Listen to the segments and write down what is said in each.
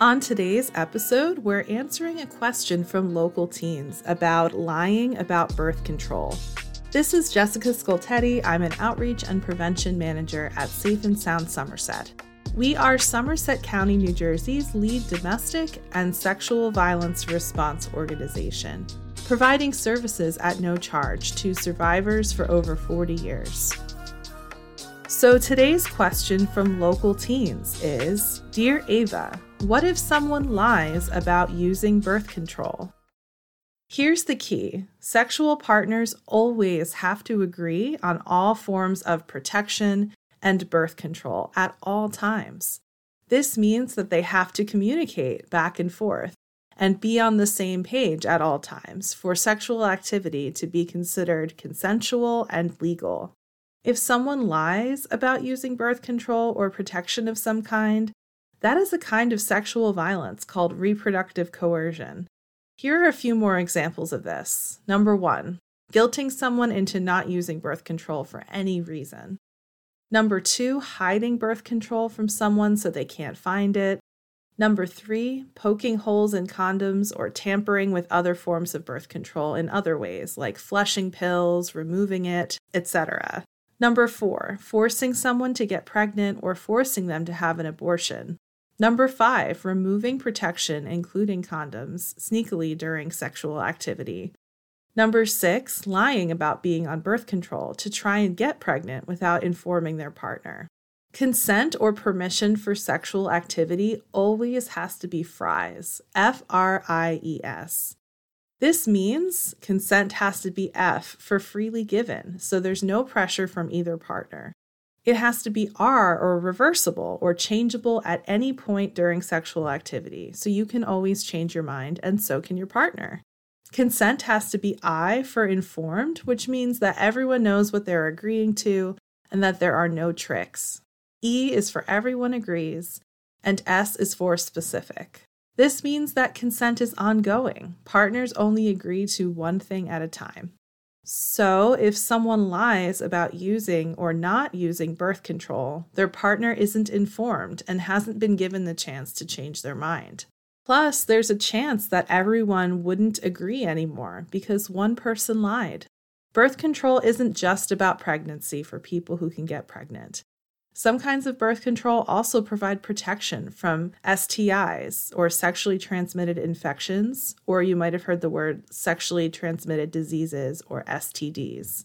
On today's episode, we're answering a question from local teens about lying about birth control. This is Jessica Scoltetti. I'm an outreach and prevention manager at Safe and Sound Somerset. We are Somerset County, New Jersey's lead domestic and sexual violence response organization, providing services at no charge to survivors for over 40 years. So today's question from local teens is Dear Ava, what if someone lies about using birth control? Here's the key sexual partners always have to agree on all forms of protection and birth control at all times. This means that they have to communicate back and forth and be on the same page at all times for sexual activity to be considered consensual and legal. If someone lies about using birth control or protection of some kind, that is a kind of sexual violence called reproductive coercion. Here are a few more examples of this. Number one, guilting someone into not using birth control for any reason. Number two, hiding birth control from someone so they can't find it. Number three, poking holes in condoms or tampering with other forms of birth control in other ways, like flushing pills, removing it, etc. Number four, forcing someone to get pregnant or forcing them to have an abortion. Number five, removing protection, including condoms, sneakily during sexual activity. Number six, lying about being on birth control to try and get pregnant without informing their partner. Consent or permission for sexual activity always has to be FRIES, F R I E S. This means consent has to be F for freely given, so there's no pressure from either partner. It has to be R or reversible or changeable at any point during sexual activity, so you can always change your mind, and so can your partner. Consent has to be I for informed, which means that everyone knows what they're agreeing to and that there are no tricks. E is for everyone agrees, and S is for specific. This means that consent is ongoing. Partners only agree to one thing at a time. So, if someone lies about using or not using birth control, their partner isn't informed and hasn't been given the chance to change their mind. Plus, there's a chance that everyone wouldn't agree anymore because one person lied. Birth control isn't just about pregnancy for people who can get pregnant. Some kinds of birth control also provide protection from STIs or sexually transmitted infections, or you might have heard the word sexually transmitted diseases or STDs.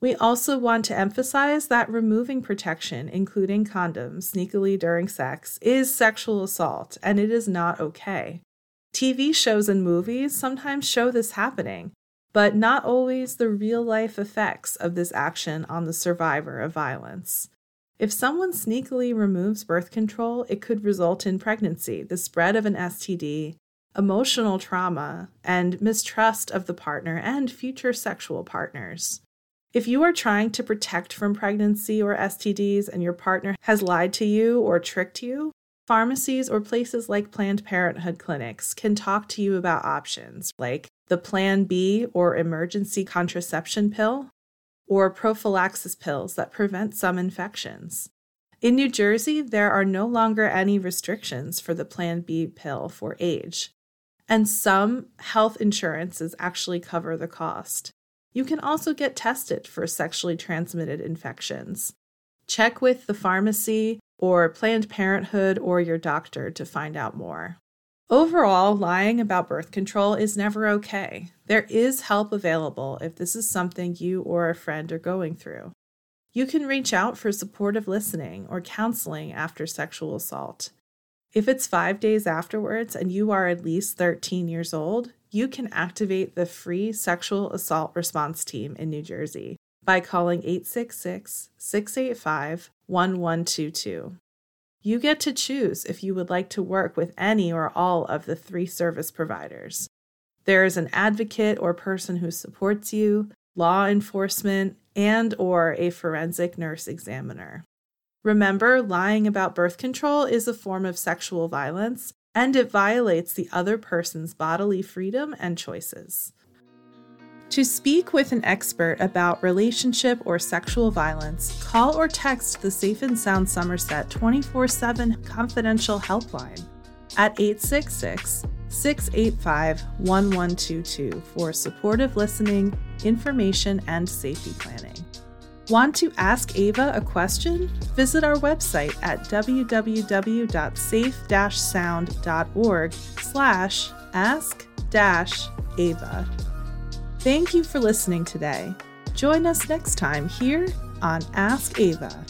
We also want to emphasize that removing protection, including condoms, sneakily during sex, is sexual assault and it is not okay. TV shows and movies sometimes show this happening, but not always the real life effects of this action on the survivor of violence. If someone sneakily removes birth control, it could result in pregnancy, the spread of an STD, emotional trauma, and mistrust of the partner and future sexual partners. If you are trying to protect from pregnancy or STDs and your partner has lied to you or tricked you, pharmacies or places like Planned Parenthood clinics can talk to you about options like the Plan B or emergency contraception pill, or prophylaxis pills that prevent some infections. In New Jersey, there are no longer any restrictions for the Plan B pill for age, and some health insurances actually cover the cost. You can also get tested for sexually transmitted infections. Check with the pharmacy or Planned Parenthood or your doctor to find out more. Overall, lying about birth control is never okay. There is help available if this is something you or a friend are going through. You can reach out for supportive listening or counseling after sexual assault. If it's five days afterwards and you are at least 13 years old, you can activate the free sexual assault response team in New Jersey by calling 866 685 1122. You get to choose if you would like to work with any or all of the three service providers. There is an advocate or person who supports you, law enforcement, and or a forensic nurse examiner. Remember, lying about birth control is a form of sexual violence and it violates the other person's bodily freedom and choices. To speak with an expert about relationship or sexual violence, call or text the Safe and Sound Somerset 24 7 confidential helpline. at 866 685 1122 for supportive listening, information, and safety planning. Want to ask Ava a question? Visit our website at www.safe-sound.org slash ask-ava. Thank you for listening today. Join us next time here on Ask Ava.